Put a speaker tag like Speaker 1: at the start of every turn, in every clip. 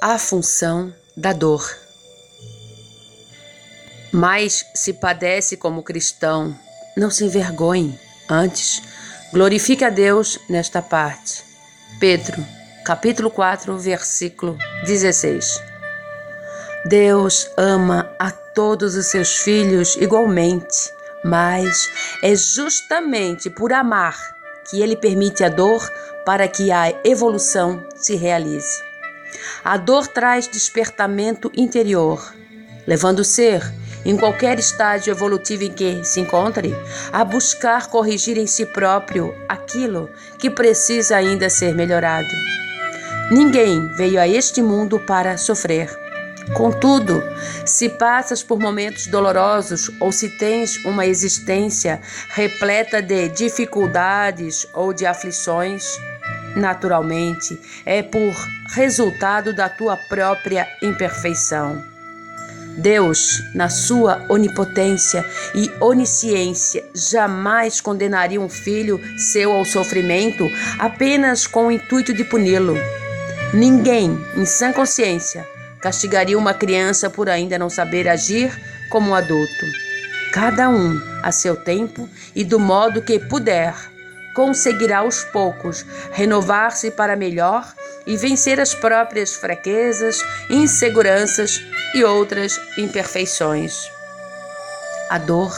Speaker 1: a função da dor. Mas se padece como cristão, não se envergonhe, antes glorifique a Deus nesta parte. Pedro, capítulo 4, versículo 16. Deus ama a todos os seus filhos igualmente, mas é justamente por amar que ele permite a dor para que a evolução se realize. A dor traz despertamento interior, levando o ser, em qualquer estágio evolutivo em que se encontre, a buscar corrigir em si próprio aquilo que precisa ainda ser melhorado. Ninguém veio a este mundo para sofrer. Contudo, se passas por momentos dolorosos ou se tens uma existência repleta de dificuldades ou de aflições, naturalmente é por resultado da tua própria imperfeição. Deus, na sua onipotência e onisciência, jamais condenaria um filho seu ao sofrimento apenas com o intuito de puni-lo. Ninguém, em sã consciência, castigaria uma criança por ainda não saber agir como um adulto. Cada um, a seu tempo e do modo que puder, conseguirá aos poucos renovar-se para melhor e vencer as próprias fraquezas, inseguranças e outras imperfeições. A dor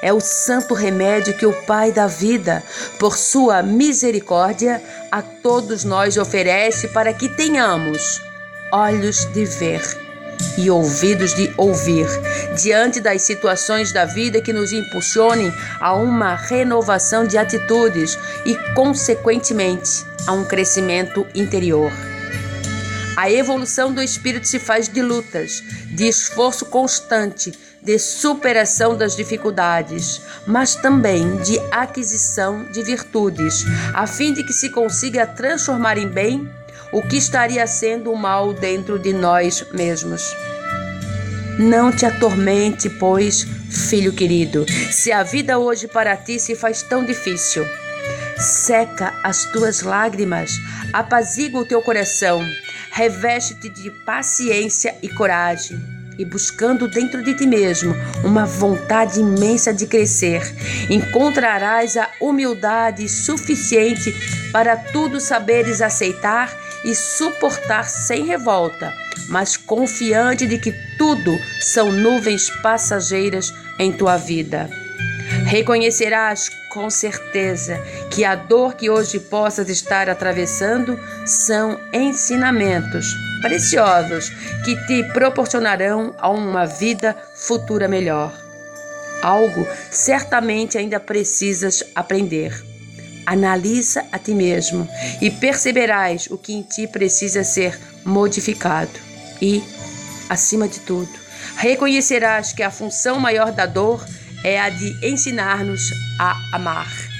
Speaker 1: é o santo remédio que o Pai da vida, por sua misericórdia, a todos nós oferece para que tenhamos olhos de ver e ouvidos de ouvir, diante das situações da vida que nos impulsionem a uma renovação de atitudes e, consequentemente, a um crescimento interior. A evolução do espírito se faz de lutas, de esforço constante, de superação das dificuldades, mas também de aquisição de virtudes, a fim de que se consiga transformar em bem o que estaria sendo o mal dentro de nós mesmos. Não te atormente, pois, filho querido, se a vida hoje para ti se faz tão difícil. Seca as tuas lágrimas, apazigua o teu coração, reveste-te de paciência e coragem, e buscando dentro de ti mesmo uma vontade imensa de crescer, encontrarás a humildade suficiente para tudo saberes aceitar e suportar sem revolta, mas confiante de que tudo são nuvens passageiras em tua vida. Reconhecerás com certeza que a dor que hoje possas estar atravessando são ensinamentos preciosos que te proporcionarão a uma vida futura melhor. Algo certamente ainda precisas aprender. Analisa a ti mesmo e perceberás o que em ti precisa ser modificado. E, acima de tudo, reconhecerás que a função maior da dor é a de ensinar-nos a amar.